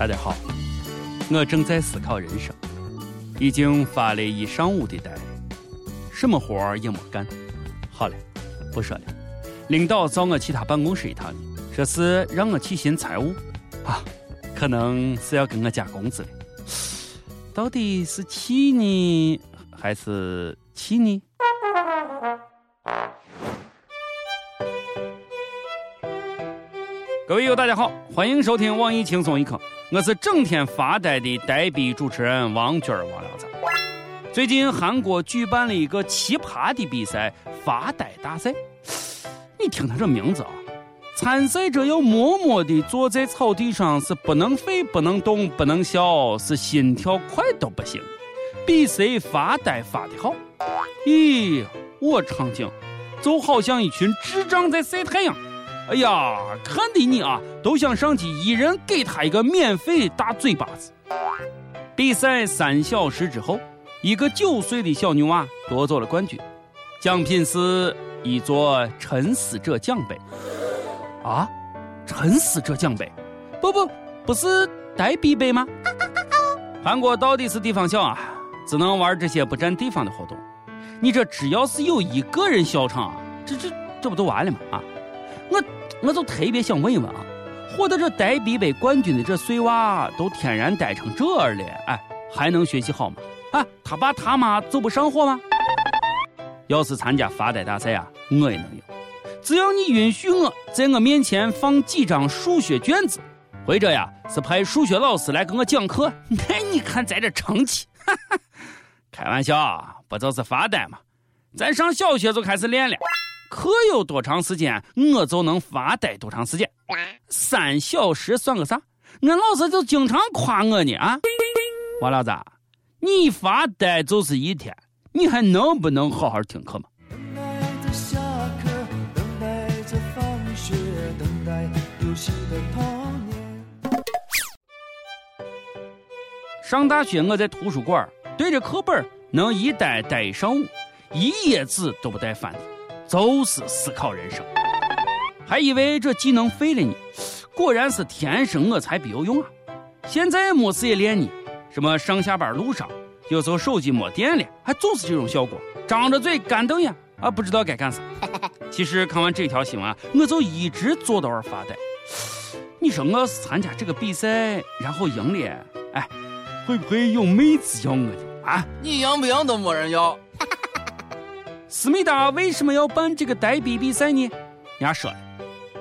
大家好，我正在思考人生，已经发了一上午的呆，什么活儿也没干。好了，不说了。领导找我去他办公室一趟，说是让我去寻财务，啊，可能是要跟我加工资了。到底是气呢，还是气呢？各位友，大家好，欢迎收听网易轻松一刻，我是整天发呆的呆逼主持人王军儿王聊子。最近韩国举办了一个奇葩的比赛——发呆大赛。你听他这名字啊，参赛者要默默地坐在草地上，是不能飞、不能动、不能笑，是心跳快都不行。比谁发呆发的好？咦，我场景就好像一群智障在晒太阳。哎呀，看的你啊，都想上去一人给他一个免费大嘴巴子。比赛三小时之后，一个九岁的小女娃夺走了冠军，奖品是一座沉思者奖杯。啊，沉思者奖杯？不不，不是呆逼杯吗？韩国到底是地方小啊，只能玩这些不占地方的活动。你这只要是有一个人笑场，啊这这这不都完了吗？啊，我。我就特别想问一问啊，获得这呆逼杯冠军的这碎娃都天然呆成这样了，哎，还能学习好吗？啊，他爸他妈就不上火吗？要是参加发呆大赛啊，我也能赢，只要你允许我在我面前放几张数学卷子，或者呀是派数学老师来给我讲课，那 你看在这成绩？哈 哈开玩笑，不就是发呆吗？咱上小学就开始练了。课有多长时间，我就能发呆多长时间。三小时算个啥？俺老师就经常夸我呢啊！王老子，你发呆就是一天，你还能不能好好听课吗？上大学我在图书馆对着课本能一呆呆一上午，一页纸都不带翻的。就是思考人生，还以为这技能废了呢，果然是天生我材必有用啊！现在没事也练呢，什么上下班路上，有时候手机没电了，还总是这种效果，张着嘴干瞪眼啊，不知道该干啥。其实看完这条新闻，我就一直坐到那儿发呆。你说我要是参加这个比赛，然后赢了，哎，会不会有妹子要我的啊？你赢不赢都没人要。思密达为什么要办这个呆逼比赛呢？人家说了，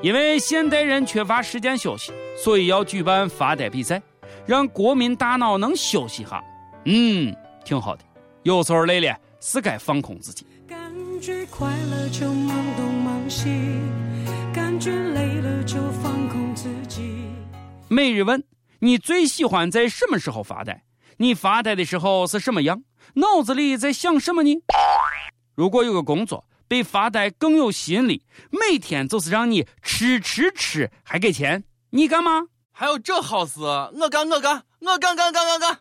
因为现代人缺乏时间休息，所以要举办发呆比赛，让国民大脑能休息下。嗯，挺好的。有时候累了，是该放空自己。感觉快乐就忙东忙西，感觉累了就放空自己。每日问：你最喜欢在什么时候发呆？你发呆的时候是什么样？脑子里在想什么呢？如果有个工作比发呆更有吸引力，每天就是让你吃吃吃还给钱，你干吗？还有这好事，我干我干我干干干干干。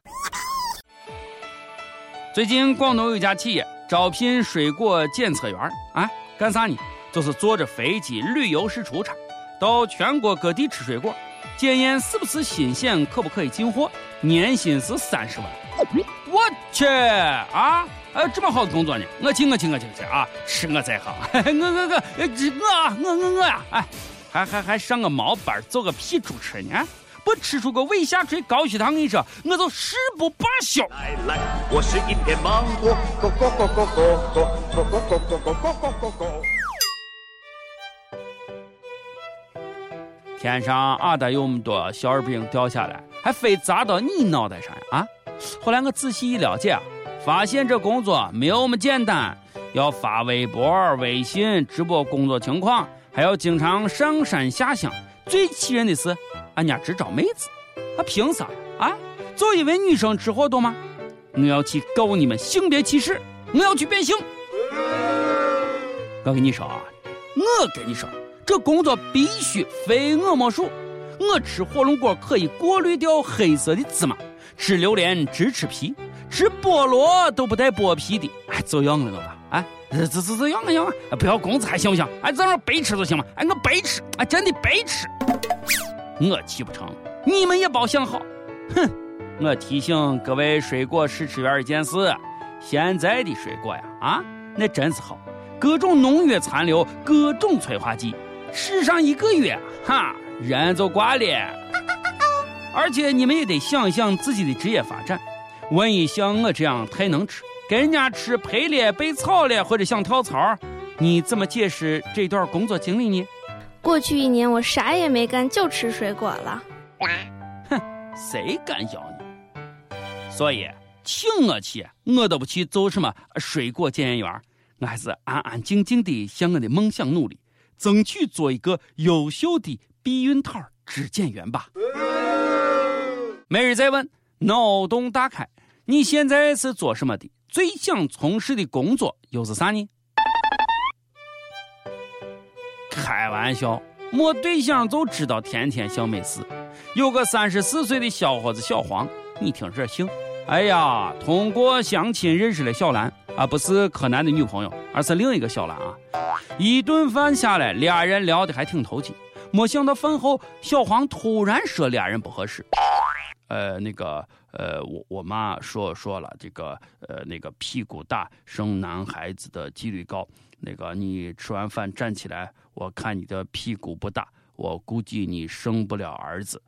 最近广东有一家企业招聘水果检测员啊，干啥呢？就是坐着飞机旅游式出差，到全国各地吃水果，检验是不是新鲜，可不可以进货，年薪是三十万。我去啊！呃，这么好的工作呢，我去，我去，我去，去啊！吃我在行，我我我，这我我我我呀，哎，还还还上个毛班做个屁主持呢？不吃出个胃下垂、高血糖，跟你说，我就誓不罢休。来来，我是一片芒果，果果果果果果果果果果果果果果。天上啊达有那么多馅儿饼掉下来，还非砸到你脑袋上呀？啊！后来我仔细一了解。啊发现这工作没有那么简单，要发微博、微信直播工作情况，还要经常上山下乡。最气人的是，俺家只招妹子，他凭啥？啊，就因为女生吃货多吗？我要去告你们性别歧视，我要去变性。我跟你说啊，我跟你说，这工作必须非我莫属。我吃火龙果可以过滤掉黑色的芝麻，吃榴莲只吃皮。吃菠萝都不带剥皮的，哎，这样了吧？哎，这这这这样啊样啊！不要工资还行不行？哎，这样白吃就行吗？哎，我白吃，哎，真的白吃。我去不成，你们也别想好。哼，我提醒各位水果试吃员一件事：现在的水果呀，啊，那真是好，各种农药残留，各种催化剂，吃上一个月，哈，人就挂了。而且你们也得想想自己的职业发展，万一像我这样太能吃，跟人家吃赔了、被炒了，或者想跳槽，你怎么解释这段工作经历呢？过去一年我啥也没干，就吃水果了。哼，谁敢要你？所以请我去，我都不去做什么水果检验员，我还是安安静静的向我的梦想努力，争取做一个优秀的避孕套质检员吧。每日再问，脑洞大开，你现在是做什么的？最想从事的工作又是啥呢？开玩笑，没对象就知道天天想美事。有个三十四岁的小伙子小黄，你听这姓。哎呀，通过相亲认识了小兰，啊，不是柯南的女朋友，而是另一个小兰啊。一顿饭下来，俩人聊得还挺投机。没想到饭后，小黄突然说俩人不合适。呃，那个，呃，我我妈说说了，这个，呃，那个屁股大生男孩子的几率高。那个，你吃完饭站起来，我看你的屁股不大，我估计你生不了儿子。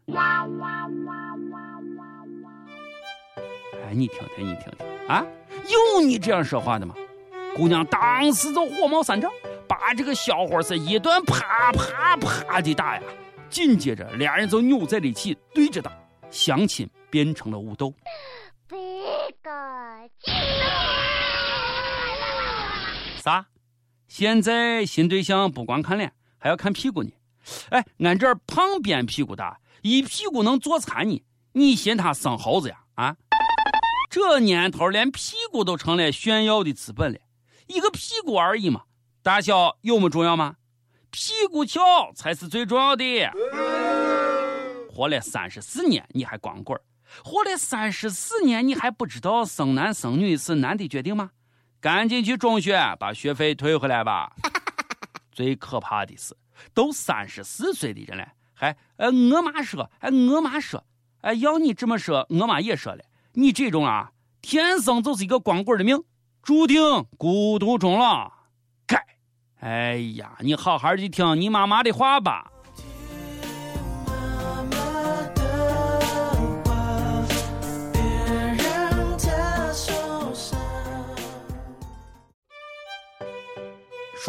哎，你听听，你听听，啊，有你这样说话的吗？姑娘当时就火冒三丈，把这个小伙是一顿啪啪啪的打呀。紧接着，俩人就扭在了一起，对着打。相亲变成了武斗。啥？现在新对象不光看脸，还要看屁股呢？哎，俺这儿胖边屁股大，一屁股能坐残你。你嫌他生猴子呀？啊？这年头连屁股都成了炫耀的资本了。一个屁股而已嘛，大小有么重要吗？屁股翘才是最重要的。活了三十四年，你还光棍活了三十四年，你还不知道生男生女是男的决定吗？赶紧去中学把学费退回来吧！最可怕的是，都三十四岁的人了，还呃，我妈说，哎，我妈说，哎，要你这么说，我妈也说了，你这种啊，天生就是一个光棍的命，注定孤独终老。该，哎呀，你好好的听你妈妈的话吧。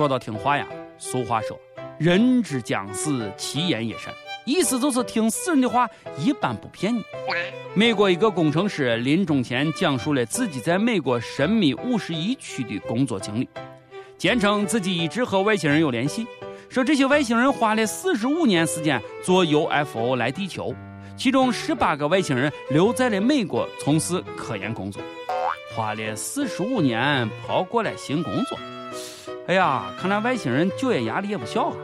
说到听话呀，俗话说“人之将死，其言也善”，意思就是听死人的话，一般不骗你。美国一个工程师临终前讲述了自己在美国神秘五十一区的工作经历，坚称自己一直和外星人有联系，说这些外星人花了四十五年时间坐 UFO 来地球，其中十八个外星人留在了美国从事科研工作，花了四十五年跑过来新工作。哎呀，看来外星人就业压力也不小啊！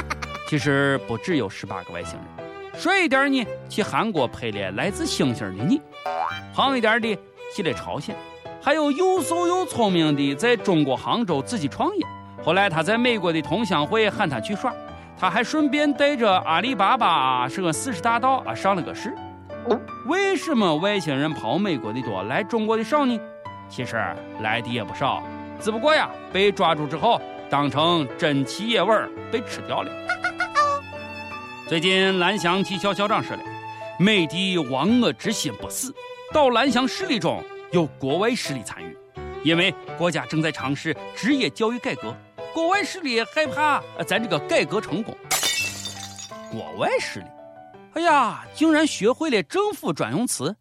其实不只有十八个外星人，帅一点呢，去韩国拍了《来自星星的你》；胖一点的去了朝鲜；还有又瘦又聪明的在中国杭州自己创业。后来他在美国的同乡会喊他去耍，他还顺便带着阿里巴巴是个四十大盗啊上了个市。为什么外星人跑美国的多，来中国的少呢？其实来的也不少。只不过呀，被抓住之后当成珍奇野味被吃掉了。最近蓝翔技校校长说了，美帝亡我之心不死，到蓝翔势力中有国外势力参与，因为国家正在尝试职业教育改革，国外势力害怕咱这个改革成功。国外势力，哎呀，竟然学会了政府专用词。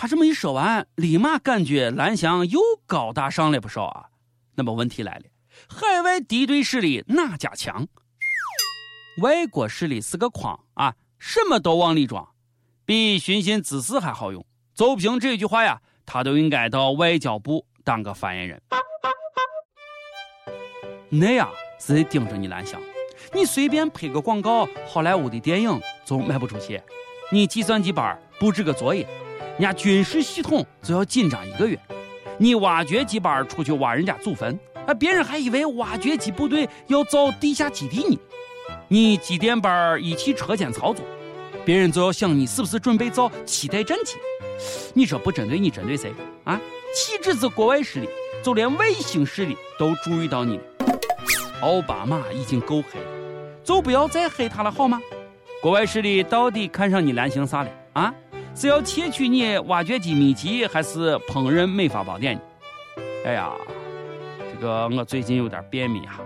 他这么一说完，立马感觉蓝翔又高大上了不少啊。那么问题来了，海外敌对势力哪家强？外国势力是个筐啊，什么都往里装，比寻衅滋事还好用。就凭这句话呀，他都应该到外交部当个发言人。那呀，是得盯着你蓝翔，你随便拍个广告，好莱坞的电影总卖不出去。你计算机班布置个作业。人家军事系统就要紧张一个月，你挖掘机班出去挖人家祖坟，啊，别人还以为挖掘机部队要造地下基地呢。你机电班一起车间操作，别人就要想你是不是准备造七代战机。你说不针对你，针对谁啊？岂止是国外势力，就连卫星势力都注意到你了。奥巴马已经够黑了，就不要再黑他了好吗？国外势力到底看上你蓝星啥了啊？是要窃取你挖掘机秘籍，还是烹饪美发宝典？哎呀，这个我最近有点便秘哈，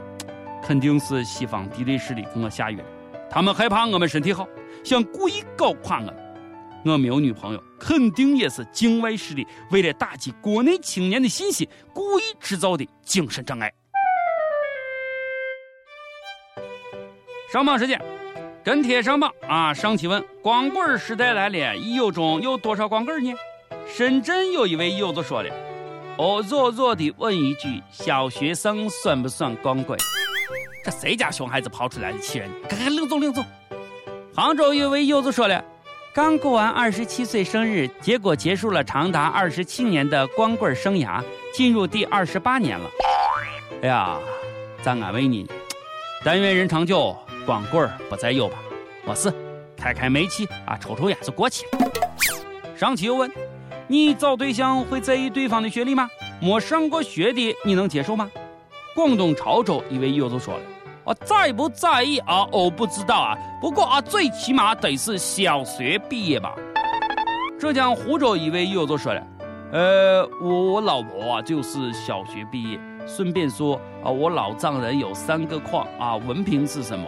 肯定是西方敌对势力给我下药了。他们害怕我们身体好，想故意搞垮我们。我没有女朋友，肯定也是境外势力为了打击国内青年的信心，故意制造的精神障碍。上榜时间，跟帖上榜啊！上期问光棍时代来了，一友中有多少光棍呢？深圳有一位友子说了：“我弱弱的问一句，小学生算不算光棍？”这谁家熊孩子跑出来的气人？赶快领走领走！杭州有位友子说了。刚过完二十七岁生日，结果结束了长达二十七年的光棍生涯，进入第二十八年了。哎呀，咱安慰你，但愿人长久，光棍不再有吧。没事，开开煤气啊，抽抽烟就过去了。上期又问你找对象会在意对方的学历吗？没上过学的你能接受吗？广东潮州一位友就说了。啊，在不在意啊？我不知道啊。不过啊，最起码得是小学毕业吧。浙江湖州一位友就说了：“呃，我我老婆啊就是小学毕业。顺便说啊，我老丈人有三个矿啊，文凭是什么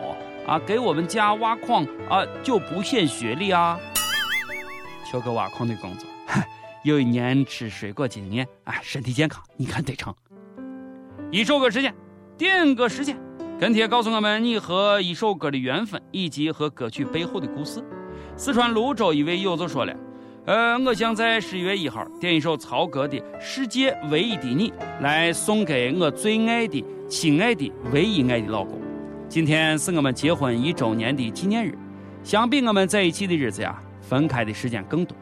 啊？给我们家挖矿啊就不限学历啊。求个挖矿的工作，有一年吃水果经验，哎，身体健康，你看得成。一首歌时间，点歌时间。”跟帖告诉我们你和一首歌的缘分，以及和歌曲背后的故事。四川泸州一位友就说了：“呃，我想在十一月一号点一首曹格的《世界唯一的你》，来送给我最爱的、亲爱的、唯一爱的老公。今天是我们结婚一周年的纪念日，相比我们在一起的日子呀，分开的时间更多。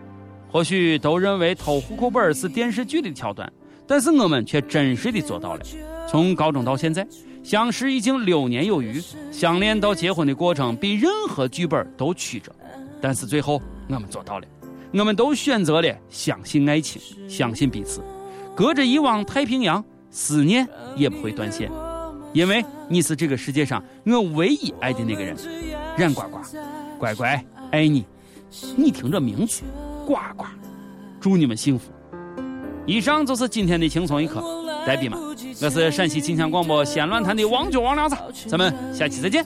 或许都认为偷户口本是电视剧的桥段，但是我们却真实的做到了。从高中到现在。”相识已经六年有余，相恋到结婚的过程比任何剧本都曲折，但是最后我们做到了，我们都选择了相信爱情，相信彼此，隔着一汪太平洋，思念也不会断线，因为你是这个世界上我唯一爱的那个人，冉呱呱，乖乖爱你，你听这名字，呱呱，祝你们幸福。以上就是今天的轻松一刻，代笔嘛。我是陕西秦腔广播西安论坛的王九王亮子，咱们下期再见。